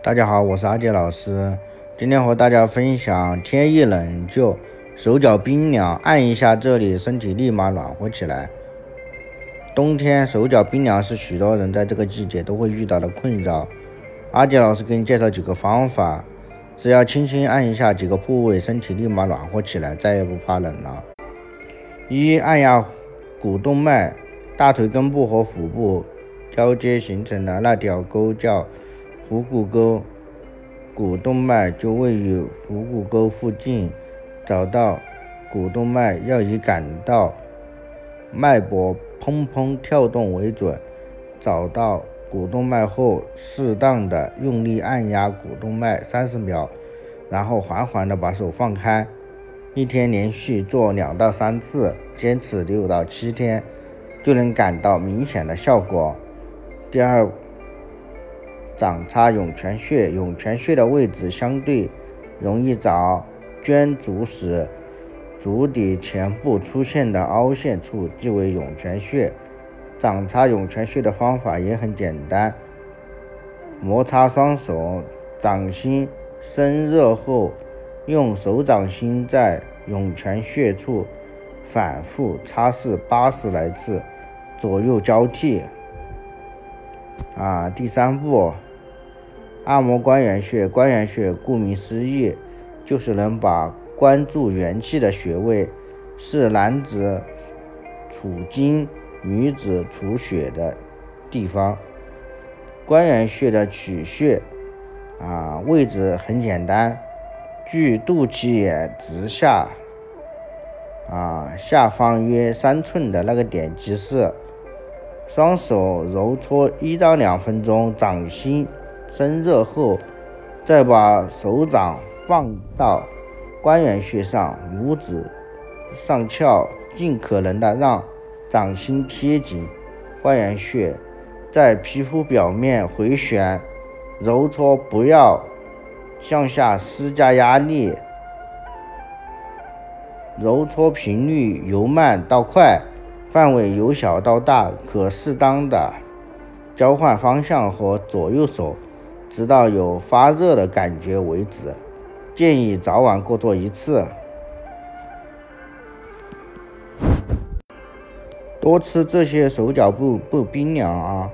大家好，我是阿杰老师。今天和大家分享，天一冷就手脚冰凉，按一下这里，身体立马暖和起来。冬天手脚冰凉是许多人在这个季节都会遇到的困扰。阿杰老师给你介绍几个方法，只要轻轻按一下几个部位，身体立马暖和起来，再也不怕冷了。一、按压股动脉，大腿根部和腹部交接形成的那条沟叫。腹股沟，股动脉就位于腹股沟附近。找到股动脉，要以感到脉搏砰砰跳动为准。找到股动脉后，适当的用力按压股动脉三十秒，然后缓缓的把手放开。一天连续做两到三次，坚持六到七天，就能感到明显的效果。第二。掌擦涌泉穴，涌泉穴的位置相对容易找，捐足时，足底前部出现的凹陷处即为涌泉穴。掌擦涌泉穴的方法也很简单，摩擦双手掌心生热后，用手掌心在涌泉穴处反复擦拭八十来次，左右交替。啊，第三步。按摩关元穴，关元穴顾名思义，就是能把关注元气的穴位，是男子储精、女子储血的地方。关元穴的取穴啊，位置很简单，距肚脐眼直下啊下方约三寸的那个点即是。双手揉搓一到两分钟，掌心。生热后，再把手掌放到关元穴上，拇指上翘，尽可能的让掌心贴紧关元穴，在皮肤表面回旋揉搓，不要向下施加压力，揉搓频率由慢到快，范围由小到大，可适当的交换方向和左右手。直到有发热的感觉为止，建议早晚各做一次。多吃这些手脚不不冰凉啊。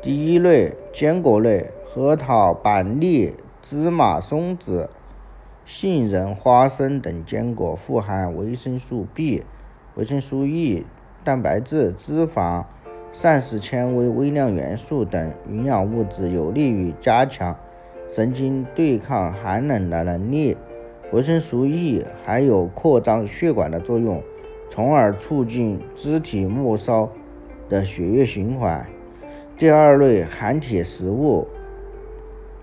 第一类坚果类，核桃、板栗、芝麻、松子、杏仁、花生等坚果富含维生素 B、维生素 E、蛋白质、脂肪。膳食纤维、微量元素等营养物质有利于加强神经对抗寒冷的能力。维生素 E 还有扩张血管的作用，从而促进肢体末梢的血液循环。第二类含铁食物，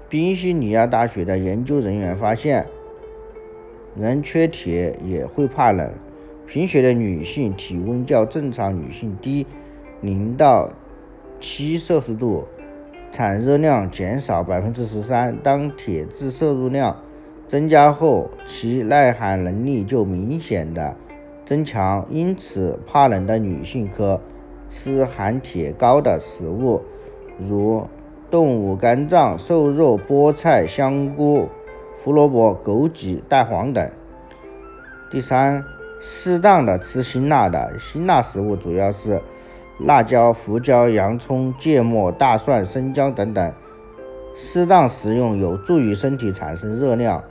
宾夕尼亚大学的研究人员发现，人缺铁也会怕冷。贫血的女性体温较正常女性低。零到七摄氏度，产热量减少百分之十三。当铁质摄入量增加后，其耐寒能力就明显的增强。因此，怕冷的女性可吃含铁高的食物，如动物肝脏、瘦肉、菠菜、香菇、胡萝卜、枸杞、蛋黄等。第三，适当的吃辛辣的，辛辣食物主要是。辣椒、胡椒、洋葱、芥末、大蒜、生姜等等，适当食用有助于身体产生热量。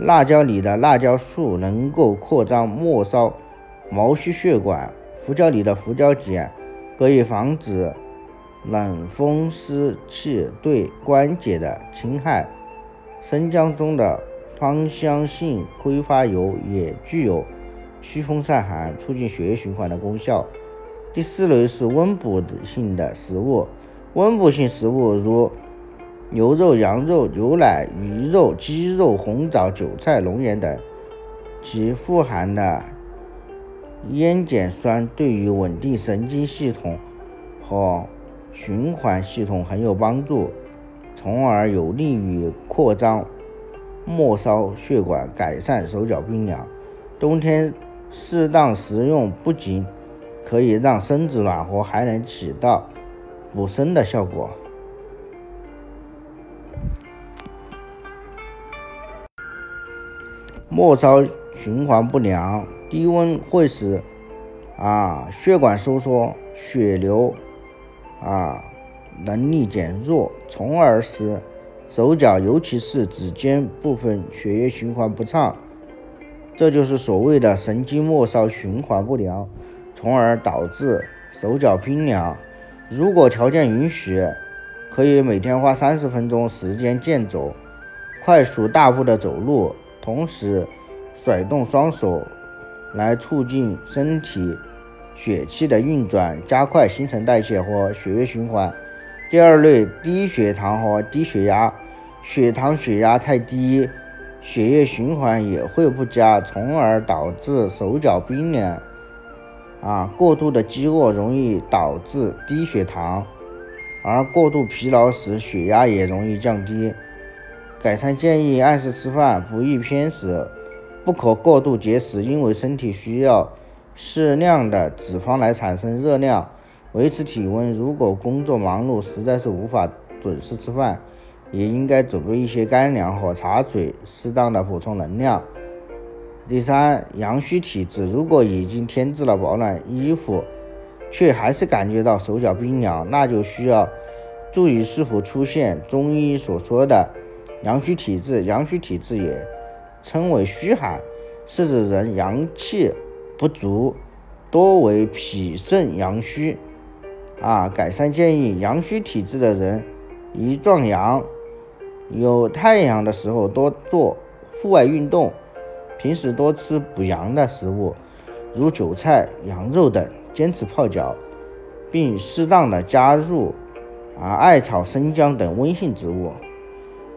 辣椒里的辣椒素能够扩张末梢毛细血管，胡椒里的胡椒碱可以防止冷风湿气对关节的侵害。生姜中的芳香性挥发油也具有驱风散寒、促进血液循环的功效。第四类是温补性的食物，温补性食物如牛肉、羊肉、牛奶、鱼肉、鸡肉、红枣、韭菜、龙眼等，其富含的烟碱酸对于稳定神经系统和循环系统很有帮助，从而有利于扩张末梢血管，改善手脚冰凉。冬天适当食用不仅可以让身子暖和还能起到补身的效果。末梢循环不良低温会使啊血管收缩血流啊能力减弱从而使手脚尤其是指尖部分血液循环不畅这就是所谓的神经末梢循环不良。从而导致手脚冰凉。如果条件允许，可以每天花三十分钟时间健走，快速大步的走路，同时甩动双手，来促进身体血气的运转，加快新陈代谢和血液循环。第二类，低血糖和低血压，血糖血压太低。血液循环也会不佳，从而导致手脚冰凉。啊，过度的饥饿容易导致低血糖，而过度疲劳时血压也容易降低。改善建议按时吃饭，不宜偏食，不可过度节食，因为身体需要适量的脂肪来产生热量，维持体温。如果工作忙碌，实在是无法准时吃饭。也应该准备一些干粮和茶水，适当的补充能量。第三，阳虚体质，如果已经添置了保暖衣服，却还是感觉到手脚冰凉，那就需要注意是否出现中医所说的阳虚体质。阳虚体质也称为虚寒，是指人阳气不足，多为脾肾阳虚。啊，改善建议，阳虚体质的人宜壮阳。有太阳的时候多做户外运动，平时多吃补阳的食物，如韭菜、羊肉等，坚持泡脚，并适当的加入啊艾草、生姜等温性植物。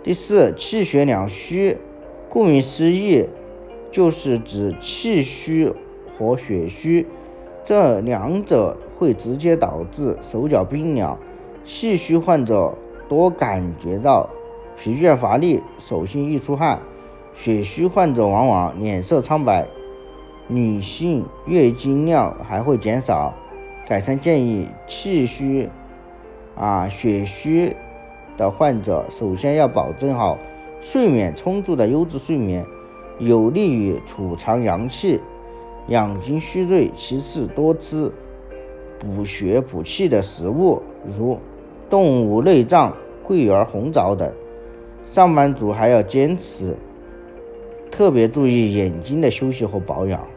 第四，气血两虚，顾名思义，就是指气虚和血虚这两者会直接导致手脚冰凉。气虚患者多感觉到。疲倦乏力，手心易出汗；血虚患者往往脸色苍白，女性月经量还会减少。改善建议：气虚啊、血虚的患者，首先要保证好睡眠充足的优质睡眠，有利于储藏阳气、养精蓄锐。其次，多吃补血补气的食物，如动物内脏、桂圆、红枣等。上班族还要坚持，特别注意眼睛的休息和保养。